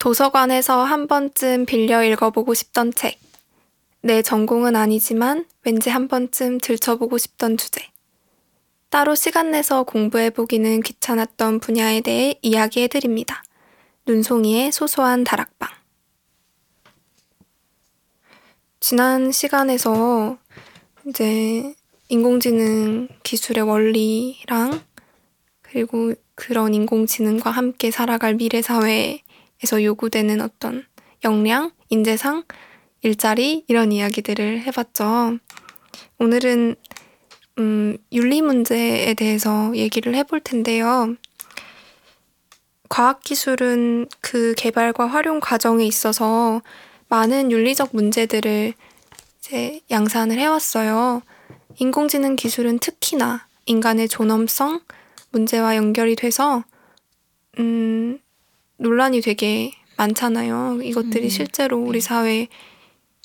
도서관에서 한 번쯤 빌려 읽어보고 싶던 책. 내 전공은 아니지만 왠지 한 번쯤 들춰보고 싶던 주제. 따로 시간 내서 공부해보기는 귀찮았던 분야에 대해 이야기해드립니다. 눈송이의 소소한 다락방. 지난 시간에서 이제 인공지능 기술의 원리랑 그리고 그런 인공지능과 함께 살아갈 미래 사회에 서 요구되는 어떤 역량, 인재상, 일자리 이런 이야기들을 해봤죠. 오늘은 음, 윤리 문제에 대해서 얘기를 해볼 텐데요. 과학기술은 그 개발과 활용 과정에 있어서 많은 윤리적 문제들을 이제 양산을 해왔어요. 인공지능 기술은 특히나 인간의 존엄성 문제와 연결이 돼서 음, 논란이 되게 많잖아요. 이것들이 음, 실제로 우리 네. 사회에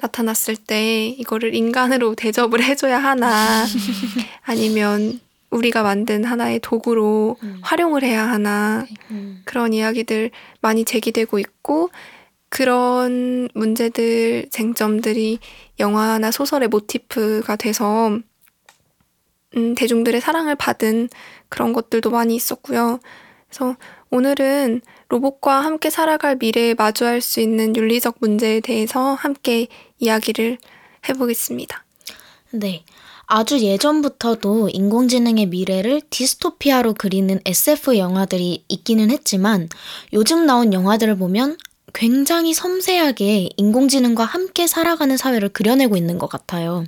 나타났을 때 이거를 인간으로 대접을 해줘야 하나 아니면 우리가 만든 하나의 도구로 음. 활용을 해야 하나 네. 음. 그런 이야기들 많이 제기되고 있고 그런 문제들 쟁점들이 영화나 소설의 모티프가 돼서 음, 대중들의 사랑을 받은 그런 것들도 많이 있었고요. 그래서 오늘은 로봇과 함께 살아갈 미래에 마주할 수 있는 윤리적 문제에 대해서 함께 이야기를 해보겠습니다. 네. 아주 예전부터도 인공지능의 미래를 디스토피아로 그리는 SF 영화들이 있기는 했지만 요즘 나온 영화들을 보면 굉장히 섬세하게 인공지능과 함께 살아가는 사회를 그려내고 있는 것 같아요.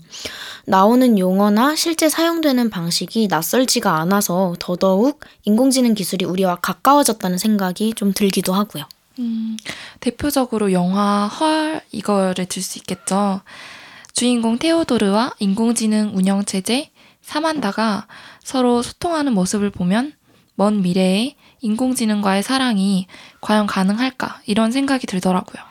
나오는 용어나 실제 사용되는 방식이 낯설지가 않아서 더더욱 인공지능 기술이 우리와 가까워졌다는 생각이 좀 들기도 하고요. 음, 대표적으로 영화 헐 이거를 들 수 있겠죠. 주인공 테오도르와 인공지능 운영체제 사만다가 서로 소통하는 모습을 보면 먼 미래에 인공지능과의 사랑이 과연 가능할까 이런 생각이 들더라고요.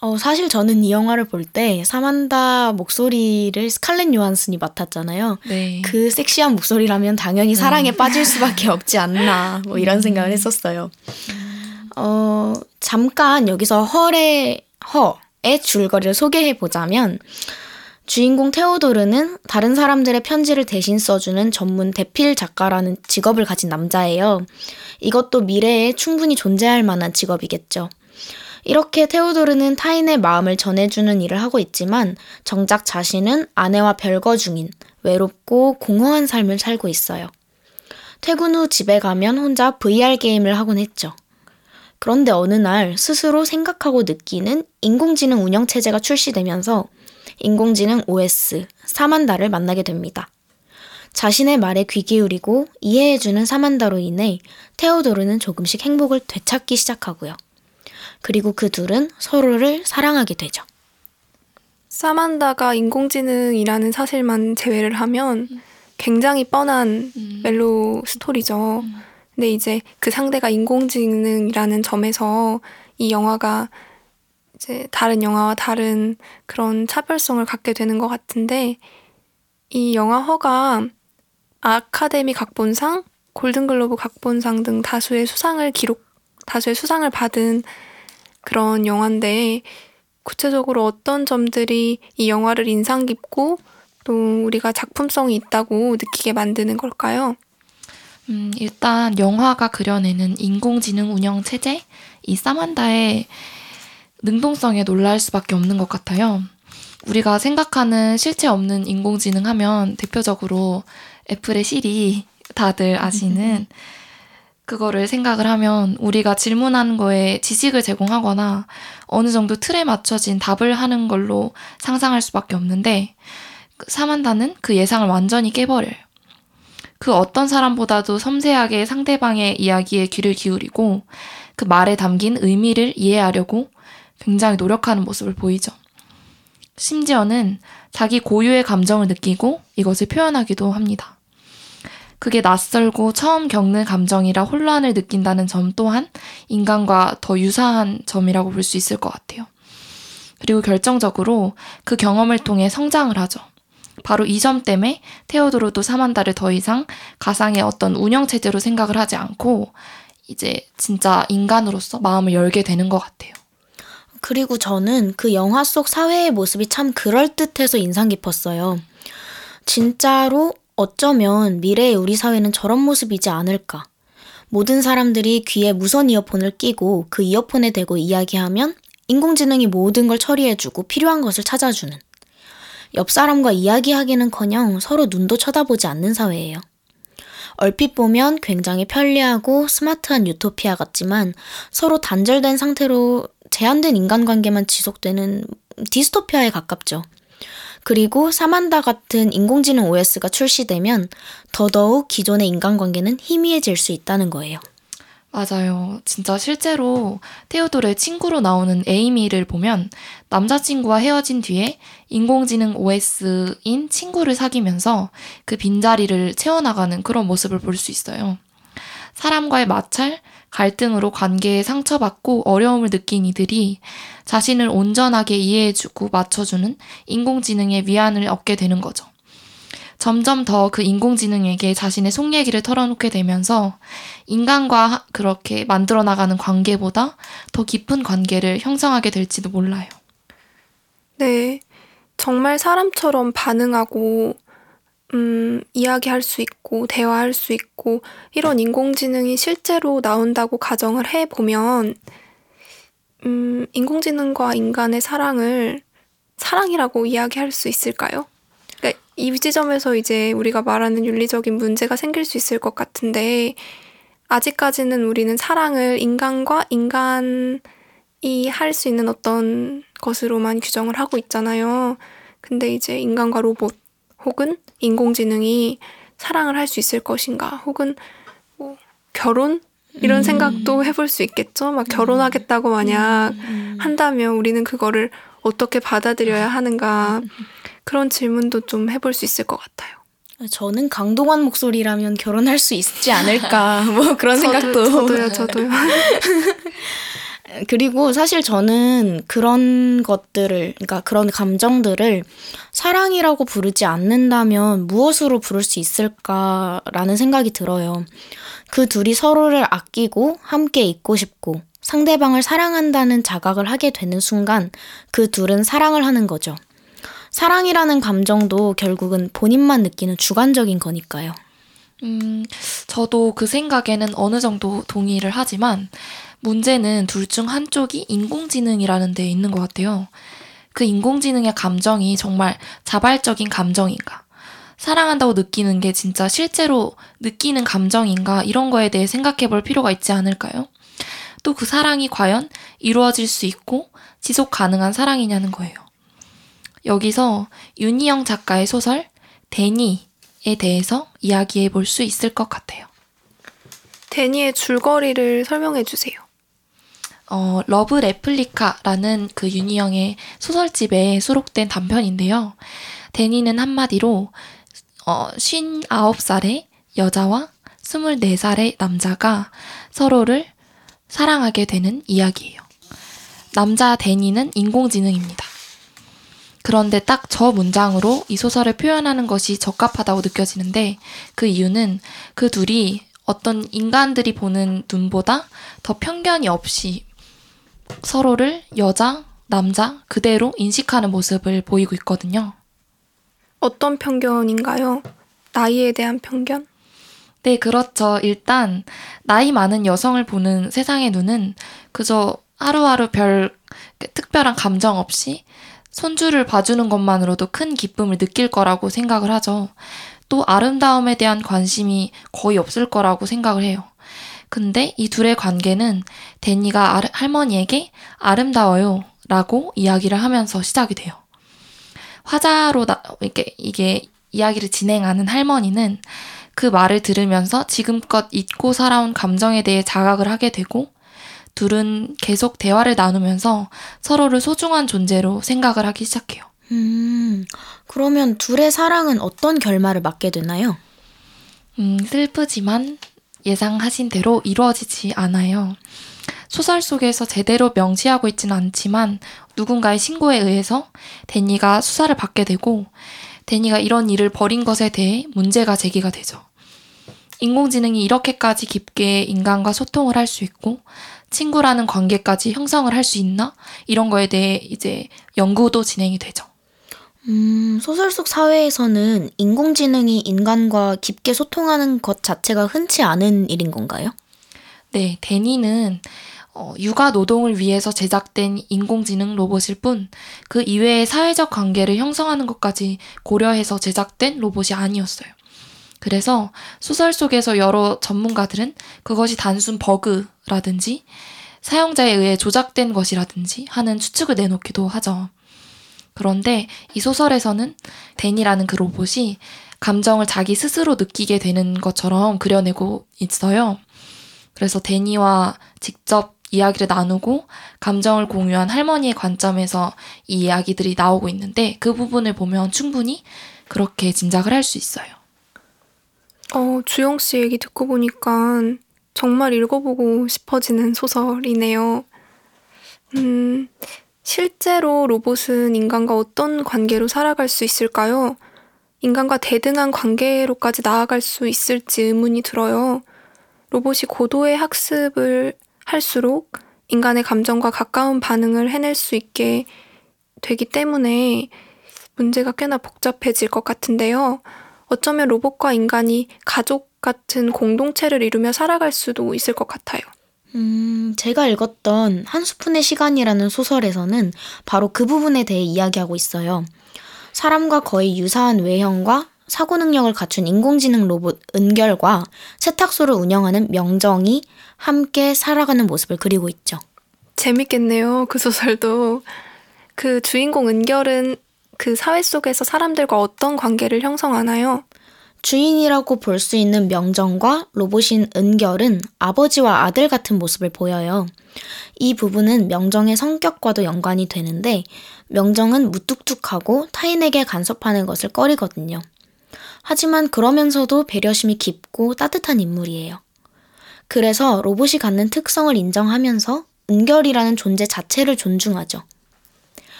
어, 사실 저는 이 영화를 볼 때 사만다 목소리를 스칼렛 요한슨이 맡았잖아요. 네. 그 섹시한 목소리라면 당연히 사랑에 음. 빠질 수밖에 없지 않나 뭐 이런 생각을 음. 했었어요. 어, 잠깐 여기서 헐의 허의 줄거리를 소개해 보자면 주인공 테오도르는 다른 사람들의 편지를 대신 써주는 전문 대필 작가라는 직업을 가진 남자예요. 이것도 미래에 충분히 존재할 만한 직업이겠죠. 이렇게 테오도르는 타인의 마음을 전해주는 일을 하고 있지만 정작 자신은 아내와 별거 중인 외롭고 공허한 삶을 살고 있어요. 퇴근 후 집에 가면 혼자 VR 게임을 하곤 했죠. 그런데 어느 날 스스로 생각하고 느끼는 인공지능 운영체제가 출시되면서 인공지능 OS 사만다를 만나게 됩니다. 자신의 말에 귀 기울이고 이해해주는 사만다로 인해 테오도르는 조금씩 행복을 되찾기 시작하고요. 그리고 그 둘은 서로를 사랑하게 되죠. 사만다가 인공지능이라는 사실만 제외를 하면 굉장히 뻔한 음. 멜로 스토리죠. 음. 근데 이제 그 상대가 인공지능이라는 점에서 이 영화가 이제 다른 영화와 다른 그런 차별성을 갖게 되는 것 같은데 이 영화 허가 아카데미 각본상, 골든글로브 각본상 등 다수의 수상을 기록, 다수의 수상을 받은 그런 영화인데 구체적으로 어떤 점들이 이 영화를 인상 깊고 또 우리가 작품성이 있다고 느끼게 만드는 걸까요? 음, 일단 영화가 그려내는 인공지능 운영 체제, 이 사만다의 능동성에 놀랄 수밖에 없는 것 같아요. 우리가 생각하는 실체 없는 인공지능 하면 대표적으로 애플의 시리 다들 아시는 그거를 생각을 하면 우리가 질문하는 거에 지식을 제공하거나 어느 정도 틀에 맞춰진 답을 하는 걸로 상상할 수밖에 없는데 사만다는 그 예상을 완전히 깨버려요. 그 어떤 사람보다도 섬세하게 상대방의 이야기에 귀를 기울이고 그 말에 담긴 의미를 이해하려고 굉장히 노력하는 모습을 보이죠. 심지어는 자기 고유의 감정을 느끼고 이것을 표현하기도 합니다. 그게 낯설고 처음 겪는 감정이라 혼란을 느낀다는 점 또한 인간과 더 유사한 점이라고 볼 수 있을 것 같아요. 그리고 결정적으로 그 경험을 통해 성장을 하죠. 바로 이 점 때문에 테오도로도 사만다를 더 이상 가상의 어떤 운영체제로 생각을 하지 않고 이제 진짜 인간으로서 마음을 열게 되는 것 같아요. 그리고 저는 그 영화 속 사회의 모습이 참 그럴듯해서 인상 깊었어요. 진짜로 어쩌면 미래의 우리 사회는 저런 모습이지 않을까. 모든 사람들이 귀에 무선 이어폰을 끼고 그 이어폰에 대고 이야기하면 인공지능이 모든 걸 처리해주고 필요한 것을 찾아주는. 옆 사람과 이야기하기는 커녕 서로 눈도 쳐다보지 않는 사회예요. 얼핏 보면 굉장히 편리하고 스마트한 유토피아 같지만 서로 단절된 상태로 제한된 인간관계만 지속되는 디스토피아에 가깝죠. 그리고 사만다 같은 인공지능 OS가 출시되면 더더욱 기존의 인간관계는 희미해질 수 있다는 거예요. 맞아요. 진짜 실제로 테오돌의 친구로 나오는 에이미를 보면 남자친구와 헤어진 뒤에 인공지능 OS인 친구를 사귀면서 그 빈자리를 채워나가는 그런 모습을 볼 수 있어요. 사람과의 마찰, 갈등으로 관계에 상처받고 어려움을 느낀 이들이 자신을 온전하게 이해해주고 맞춰주는 인공지능의 위안을 얻게 되는 거죠. 점점 더 그 인공지능에게 자신의 속 얘기를 털어놓게 되면서 인간과 그렇게 만들어 나가는 관계보다 더 깊은 관계를 형성하게 될지도 몰라요. 네. 정말 사람처럼 반응하고, 음, 이야기할 수 있고, 대화할 수 있고, 이런 인공지능이 실제로 나온다고 가정을 해보면, 음, 인공지능과 인간의 사랑을 사랑이라고 이야기할 수 있을까요? 이 지점에서 이제 우리가 말하는 윤리적인 문제가 생길 수 있을 것 같은데 아직까지는 우리는 사랑을 인간과 인간이 할 수 있는 어떤 것으로만 규정을 하고 있잖아요. 근데 이제 인간과 로봇 혹은 인공지능이 사랑을 할 수 있을 것인가 혹은 뭐 결혼 이런 음. 생각도 해볼 수 있겠죠. 막 결혼하겠다고 만약 음. 음. 한다면 우리는 그거를 어떻게 받아들여야 하는가 그런 질문도 좀 해볼 수 있을 것 같아요. 저는 강동원 목소리라면 결혼할 수 있지 않을까 뭐 그런 저도, 생각도 저도요 저도요 그리고 사실 저는 그런 것들을 그러니까 그런 감정들을 사랑이라고 부르지 않는다면 무엇으로 부를 수 있을까라는 생각이 들어요. 그 둘이 서로를 아끼고 함께 있고 싶고 상대방을 사랑한다는 자각을 하게 되는 순간 그 둘은 사랑을 하는 거죠. 사랑이라는 감정도 결국은 본인만 느끼는 주관적인 거니까요. 음, 저도 그 생각에는 어느 정도 동의를 하지만 문제는 둘 중 한쪽이 인공지능이라는 데 있는 것 같아요. 그 인공지능의 감정이 정말 자발적인 감정인가? 사랑한다고 느끼는 게 진짜 실제로 느끼는 감정인가? 이런 거에 대해 생각해 볼 필요가 있지 않을까요? 또 그 사랑이 과연 이루어질 수 있고 지속 가능한 사랑이냐는 거예요. 여기서 윤이형 작가의 소설 대니에 대해서 이야기해 볼 수 있을 것 같아요. 대니의 줄거리를 설명해 주세요. 어, Love Replica라는 그 윤이형의 소설집에 수록된 단편인데요. 대니는 한마디로 어, 59살의 여자와 24살의 남자가 서로를 사랑하게 되는 이야기예요. 남자 데니는 인공지능입니다. 그런데 딱 저 문장으로 이 소설을 표현하는 것이 적합하다고 느껴지는데 그 이유는 그 둘이 어떤 인간들이 보는 눈보다 더 편견이 없이 서로를 여자, 남자 그대로 인식하는 모습을 보이고 있거든요. 어떤 편견인가요? 나이에 대한 편견? 네, 그렇죠. 일단 나이 많은 여성을 보는 세상의 눈은 그저 하루하루 별 특별한 감정 없이 손주를 봐주는 것만으로도 큰 기쁨을 느낄 거라고 생각을 하죠. 또 아름다움에 대한 관심이 거의 없을 거라고 생각을 해요. 근데 이 둘의 관계는 데니가 아르, 할머니에게 아름다워요 라고 이야기를 하면서 시작이 돼요. 화자로 나, 이게, 이게 이야기를 진행하는 할머니는 그 말을 들으면서 지금껏 잊고 살아온 감정에 대해 자각을 하게 되고 둘은 계속 대화를 나누면서 서로를 소중한 존재로 생각을 하기 시작해요. 음, 그러면 둘의 사랑은 어떤 결말을 맞게 되나요? 음, 슬프지만 예상하신 대로 이루어지지 않아요. 소설 속에서 제대로 명시하고 있지는 않지만 누군가의 신고에 의해서 데니가 수사를 받게 되고 데니가 이런 일을 벌인 것에 대해 문제가 제기가 되죠. 인공지능이 이렇게까지 깊게 인간과 소통을 할 수 있고 친구라는 관계까지 형성을 할 수 있나? 이런 거에 대해 이제 연구도 진행이 되죠. 음, 소설 속 사회에서는 인공지능이 인간과 깊게 소통하는 것 자체가 흔치 않은 일인 건가요? 네, 데니는 어, 육아 노동을 위해서 제작된 인공지능 로봇일 뿐 그 이외의 사회적 관계를 형성하는 것까지 고려해서 제작된 로봇이 아니었어요. 그래서 소설 속에서 여러 전문가들은 그것이 단순 버그라든지 사용자에 의해 조작된 것이라든지 하는 추측을 내놓기도 하죠. 그런데 이 소설에서는 데니라는 그 로봇이 감정을 자기 스스로 느끼게 되는 것처럼 그려내고 있어요. 그래서 데니와 직접 이야기를 나누고 감정을 공유한 할머니의 관점에서 이 이야기들이 나오고 있는데 그 부분을 보면 충분히 그렇게 짐작을 할 수 있어요. 어, 주영 씨 얘기 듣고 보니까 정말 읽어보고 싶어지는 소설이네요. 음, 실제로 로봇은 인간과 어떤 관계로 살아갈 수 있을까요? 인간과 대등한 관계로까지 나아갈 수 있을지 의문이 들어요. 로봇이 고도의 학습을 할수록 인간의 감정과 가까운 반응을 해낼 수 있게 되기 때문에 문제가 꽤나 복잡해질 것 같은데요. 어쩌면 로봇과 인간이 가족 같은 공동체를 이루며 살아갈 수도 있을 것 같아요. 음, 제가 읽었던 한 스푼의 시간이라는 소설에서는 바로 그 부분에 대해 이야기하고 있어요. 사람과 거의 유사한 외형과 사고 능력을 갖춘 인공지능 로봇 은결과 세탁소를 운영하는 명정이 함께 살아가는 모습을 그리고 있죠. 재밌겠네요. 그 소설도. 그 주인공 은결은 그 사회 속에서 사람들과 어떤 관계를 형성하나요? 주인이라고 볼 수 있는 명정과 로봇인 은결은 아버지와 아들 같은 모습을 보여요. 이 부분은 명정의 성격과도 연관이 되는데 명정은 무뚝뚝하고 타인에게 간섭하는 것을 꺼리거든요. 하지만 그러면서도 배려심이 깊고 따뜻한 인물이에요. 그래서 로봇이 갖는 특성을 인정하면서 은결이라는 존재 자체를 존중하죠.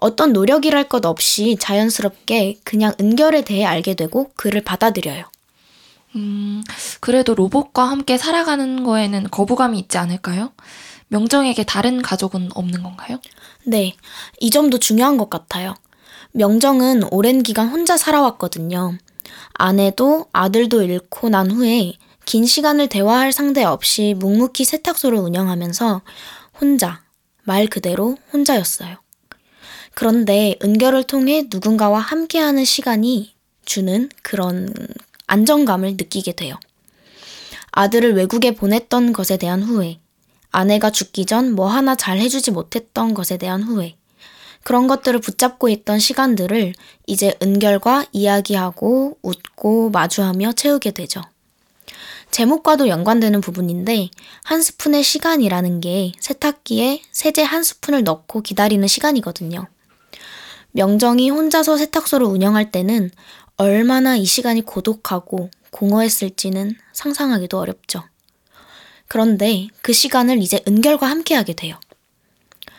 어떤 노력이랄 것 없이 자연스럽게 그냥 은결에 대해 알게 되고 그를 받아들여요. 음, 그래도 로봇과 함께 살아가는 거에는 거부감이 있지 않을까요? 명정에게 다른 가족은 없는 건가요? 네, 이 점도 중요한 것 같아요. 명정은 오랜 기간 혼자 살아왔거든요. 아내도 아들도 잃고 난 후에 긴 시간을 대화할 상대 없이 묵묵히 세탁소를 운영하면서 혼자, 말 그대로 혼자였어요. 그런데 은결을 통해 누군가와 함께하는 시간이 주는 그런 안정감을 느끼게 돼요. 아들을 외국에 보냈던 것에 대한 후회, 아내가 죽기 전 뭐 하나 잘 해주지 못했던 것에 대한 후회, 그런 것들을 붙잡고 있던 시간들을 이제 은결과 이야기하고 웃고 마주하며 채우게 되죠. 제목과도 연관되는 부분인데 한 스푼의 시간이라는 게 세탁기에 세제 한 스푼을 넣고 기다리는 시간이거든요. 명정이 혼자서 세탁소를 운영할 때는 얼마나 이 시간이 고독하고 공허했을지는 상상하기도 어렵죠. 그런데 그 시간을 이제 은결과 함께하게 돼요.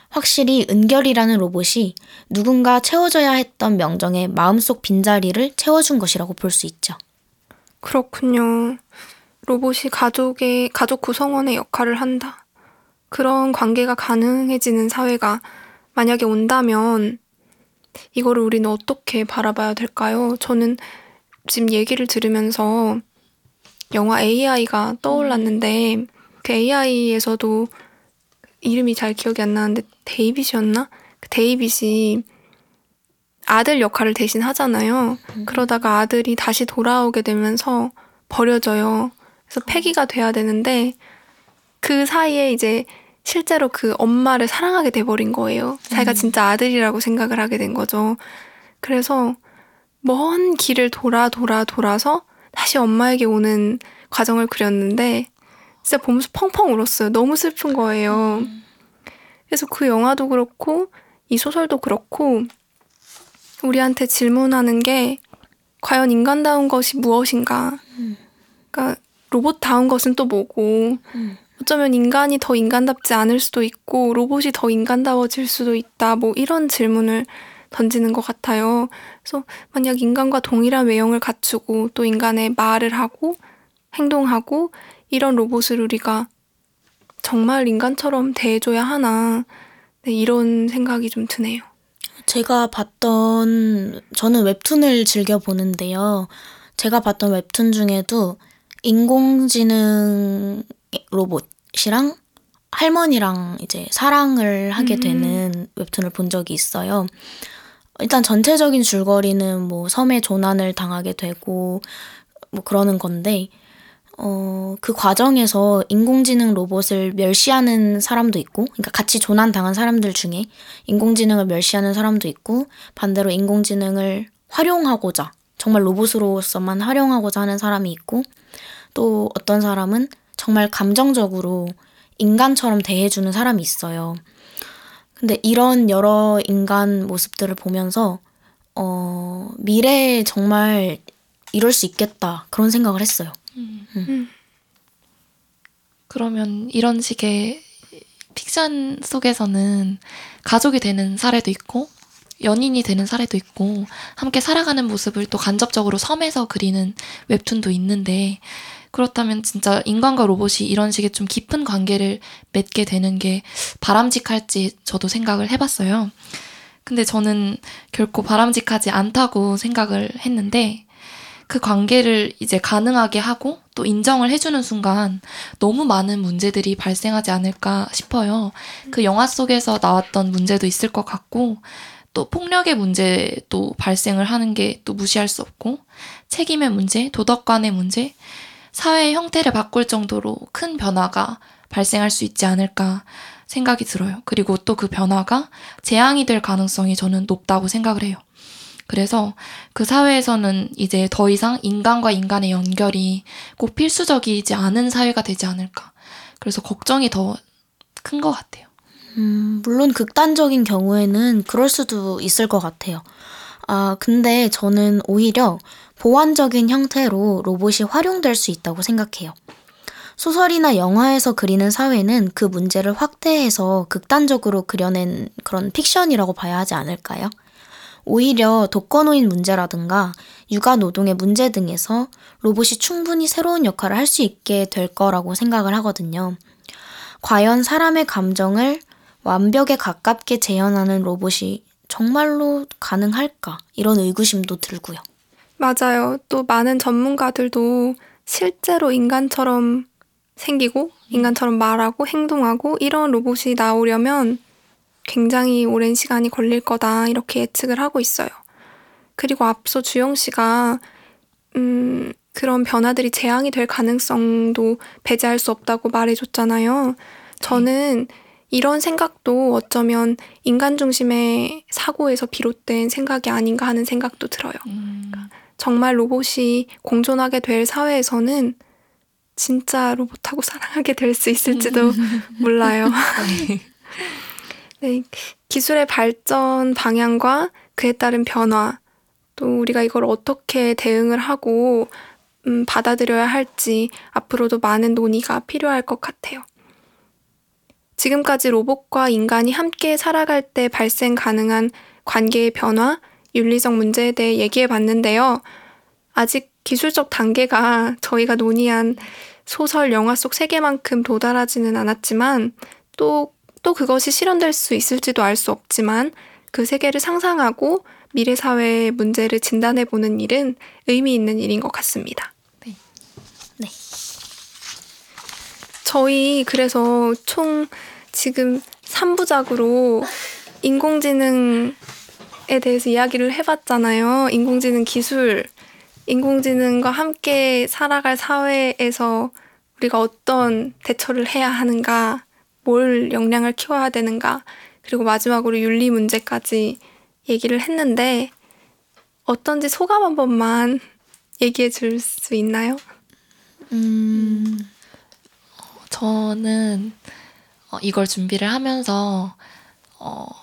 확실히 은결이라는 로봇이 누군가 채워줘야 했던 명정의 마음속 빈자리를 채워준 것이라고 볼 수 있죠. 그렇군요. 로봇이 가족의, 가족 구성원의 역할을 한다. 그런 관계가 가능해지는 사회가 만약에 온다면 이거를 우리는 어떻게 바라봐야 될까요? 저는 지금 얘기를 들으면서 영화 AI가 떠올랐는데 그 AI에서도 이름이 잘 기억이 안 나는데 데이빗이었나? 그 데이빗이 아들 역할을 대신 하잖아요. 음. 그러다가 아들이 다시 돌아오게 되면서 버려져요. 그래서 폐기가 돼야 되는데 그 사이에 이제 실제로 그 엄마를 사랑하게 돼버린 거예요. 자기가 음. 진짜 아들이라고 생각을 하게 된 거죠. 그래서 먼 길을 돌아 돌아 돌아서 다시 엄마에게 오는 과정을 그렸는데 진짜 보면서 펑펑 울었어요. 너무 슬픈 거예요. 음. 그래서 그 영화도 그렇고 이 소설도 그렇고 우리한테 질문하는 게 과연 인간다운 것이 무엇인가? 음. 그러니까 로봇다운 것은 또 뭐고 어쩌면 인간이 더 인간답지 않을 수도 있고 로봇이 더 인간다워질 수도 있다. 뭐 이런 질문을 던지는 것 같아요. 그래서 만약 인간과 동일한 외형을 갖추고 또 인간의 말을 하고 행동하고 이런 로봇을 우리가 정말 인간처럼 대해줘야 하나 네, 이런 생각이 좀 드네요. 제가 봤던 저는 웹툰을 즐겨 보는데요. 제가 봤던 웹툰 중에도 인공지능 로봇 이랑 할머니랑 이제 사랑을 하게 음. 되는 음. 웹툰을 본 적이 있어요. 일단 전체적인 줄거리는 뭐 섬에 조난을 당하게 되고 뭐 그러는 건데 어, 그 과정에서 인공지능 로봇을 멸시하는 사람도 있고, 그러니까 같이 조난당한 사람들 중에 인공지능을 멸시하는 사람도 있고, 반대로 인공지능을 활용하고자, 정말 로봇으로서만 활용하고자 하는 사람이 있고, 또 어떤 사람은 정말 감정적으로 인간처럼 대해주는 사람이 있어요. 근데 이런 여러 인간 모습들을 보면서, 어, 미래에 정말 이럴 수 있겠다. 그런 생각을 했어요. 음. 음. 그러면 이런 식의 픽션 속에서는 가족이 되는 사례도 있고 연인이 되는 사례도 있고 함께 살아가는 모습을 또 간접적으로 섬에서 그리는 웹툰도 있는데 그렇다면 진짜 인간과 로봇이 이런 식의 좀 깊은 관계를 맺게 되는 게 바람직할지 저도 생각을 해봤어요. 근데 저는 결코 바람직하지 않다고 생각을 했는데 그 관계를 이제 가능하게 하고 또 인정을 해주는 순간 너무 많은 문제들이 발생하지 않을까 싶어요. 그 영화 속에서 나왔던 문제도 있을 것 같고, 또 폭력의 문제도 발생을 하는 게 또 무시할 수 없고, 책임의 문제, 도덕관의 문제, 사회의 형태를 바꿀 정도로 큰 변화가 발생할 수 있지 않을까 생각이 들어요. 그리고 또 그 변화가 재앙이 될 가능성이 저는 높다고 생각을 해요. 그래서 그 사회에서는 이제 더 이상 인간과 인간의 연결이 꼭 필수적이지 않은 사회가 되지 않을까. 그래서 걱정이 더 큰 것 같아요. 음, 물론 극단적인 경우에는 그럴 수도 있을 것 같아요. 아, 근데 저는 오히려 보완적인 형태로 로봇이 활용될 수 있다고 생각해요. 소설이나 영화에서 그리는 사회는 그 문제를 확대해서 극단적으로 그려낸 그런 픽션이라고 봐야 하지 않을까요? 오히려 독거노인 문제라든가 육아 노동의 문제 등에서 로봇이 충분히 새로운 역할을 할 수 있게 될 거라고 생각을 하거든요. 과연 사람의 감정을 완벽에 가깝게 재현하는 로봇이 정말로 가능할까? 이런 의구심도 들고요. 맞아요. 또 많은 전문가들도 실제로 인간처럼 생기고, 인간처럼 말하고, 행동하고, 이런 로봇이 나오려면 굉장히 오랜 시간이 걸릴 거다 이렇게 예측을 하고 있어요. 그리고 앞서 주영 씨가 음, 그런 변화들이 재앙이 될 가능성도 배제할 수 없다고 말해줬잖아요. 저는 이런 생각도 어쩌면 인간 중심의 사고에서 비롯된 생각이 아닌가 하는 생각도 들어요. 음. 정말 로봇이 공존하게 될 사회에서는 진짜 로봇하고 사랑하게 될 수 있을지도 몰라요. 네. 네, 기술의 발전 방향과 그에 따른 변화, 또 우리가 이걸 어떻게 대응을 하고 음, 받아들여야 할지 앞으로도 많은 논의가 필요할 것 같아요. 지금까지 로봇과 인간이 함께 살아갈 때 발생 가능한 관계의 변화, 윤리적 문제에 대해 얘기해 봤는데요. 아직 기술적 단계가 저희가 논의한 소설, 영화 속 세계만큼 도달하지는 않았지만 또 또 그것이 실현될 수 있을지도 알 수 없지만 그 세계를 상상하고 미래 사회의 문제를 진단해 보는 일은 의미 있는 일인 것 같습니다. 네. 네. 저희 그래서 총 지금 3부작으로 인공지능 에 대해서 이야기를 해봤잖아요. 인공지능 기술, 인공지능과 함께 살아갈 사회에서 우리가 어떤 대처를 해야 하는가, 뭘 역량을 키워야 되는가, 그리고 마지막으로 윤리 문제까지 얘기를 했는데, 어떤지 소감 한 번만 얘기해 줄 수 있나요? 음, 저는 어, 이걸 준비를 하면서, 어,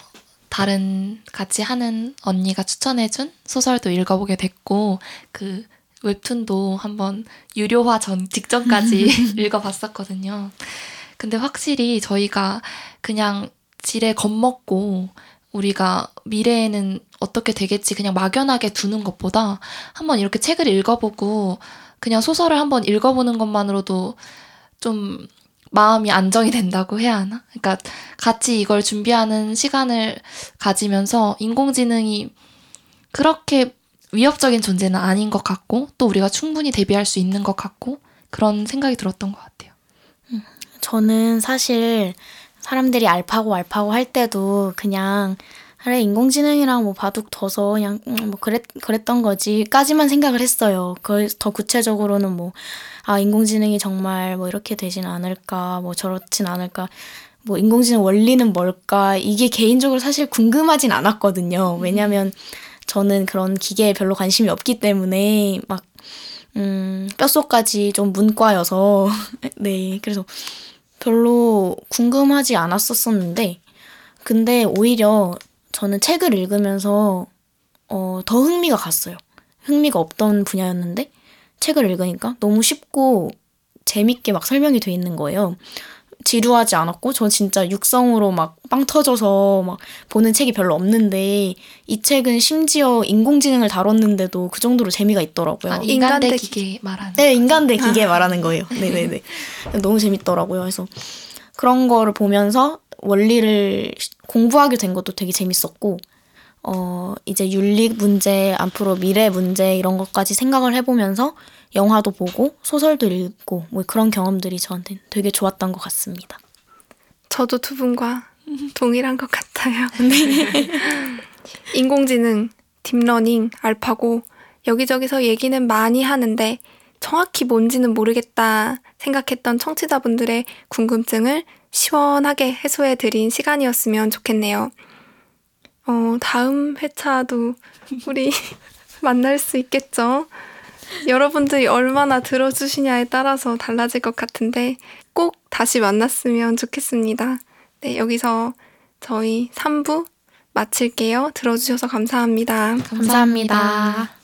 다른 같이 하는 언니가 추천해준 소설도 읽어보게 됐고, 그 웹툰도 한번 유료화 전 직전까지 읽어봤었거든요. 근데 확실히 저희가 그냥 지레 겁먹고 우리가 미래에는 어떻게 되겠지 그냥 막연하게 두는 것보다 한번 이렇게 책을 읽어보고 그냥 소설을 한번 읽어보는 것만으로도 좀 마음이 안정이 된다고 해야 하나? 그러니까 같이 이걸 준비하는 시간을 가지면서 인공지능이 그렇게 위협적인 존재는 아닌 것 같고 또 우리가 충분히 대비할 수 있는 것 같고 그런 생각이 들었던 것 같아요. 저는 사실 사람들이 알파고 알파고 할 때도 그냥 그래 인공지능이랑 뭐 바둑 둬서 그냥 음, 뭐 그랬 그랬던 거지까지만 생각을 했어요. 그 더 구체적으로는 뭐 아 인공지능이 정말 뭐 이렇게 되진 않을까 뭐 저렇진 않을까 뭐 인공지능 원리는 뭘까 이게 개인적으로 사실 궁금하진 않았거든요. 왜냐면 저는 그런 기계에 별로 관심이 없기 때문에 막 음, 뼛속까지 좀 문과여서 네 그래서 별로 궁금하지 않았었었는데 근데 오히려 저는 책을 읽으면서 어, 더 흥미가 갔어요. 흥미가 없던 분야였는데 책을 읽으니까 너무 쉽고 재밌게 막 설명이 돼 있는 거예요. 지루하지 않았고 저 진짜 육성으로 막 빵 터져서 막 보는 책이 별로 없는데 이 책은 심지어 인공지능을 다뤘는데도 그 정도로 재미가 있더라고요. 아, 인간 대 기계 말하는. 네, 인간 대 기계 아. 말하는 거예요. 네 네 네. 너무 재밌더라고요. 그래서 그런 거를 보면서 원리를 공부하게 된 것도 되게 재밌었고 어 이제 윤리 문제 앞으로 미래 문제 이런 것까지 생각을 해보면서 영화도 보고 소설도 읽고 뭐 그런 경험들이 저한테 되게 좋았던 것 같습니다. 저도 두 분과 동일한 것 같아요. 네. 인공지능, deep learning, 알파고 여기저기서 얘기는 많이 하는데 정확히 뭔지는 모르겠다 생각했던 청취자분들의 궁금증을 시원하게 해소해 드린 시간이었으면 좋겠네요. 어, 다음 회차도 우리 만날 수 있겠죠? 여러분들이 얼마나 들어주시냐에 따라서 달라질 것 같은데 꼭 다시 만났으면 좋겠습니다. 네, 여기서 저희 3부 마칠게요. 들어주셔서 감사합니다. 감사합니다.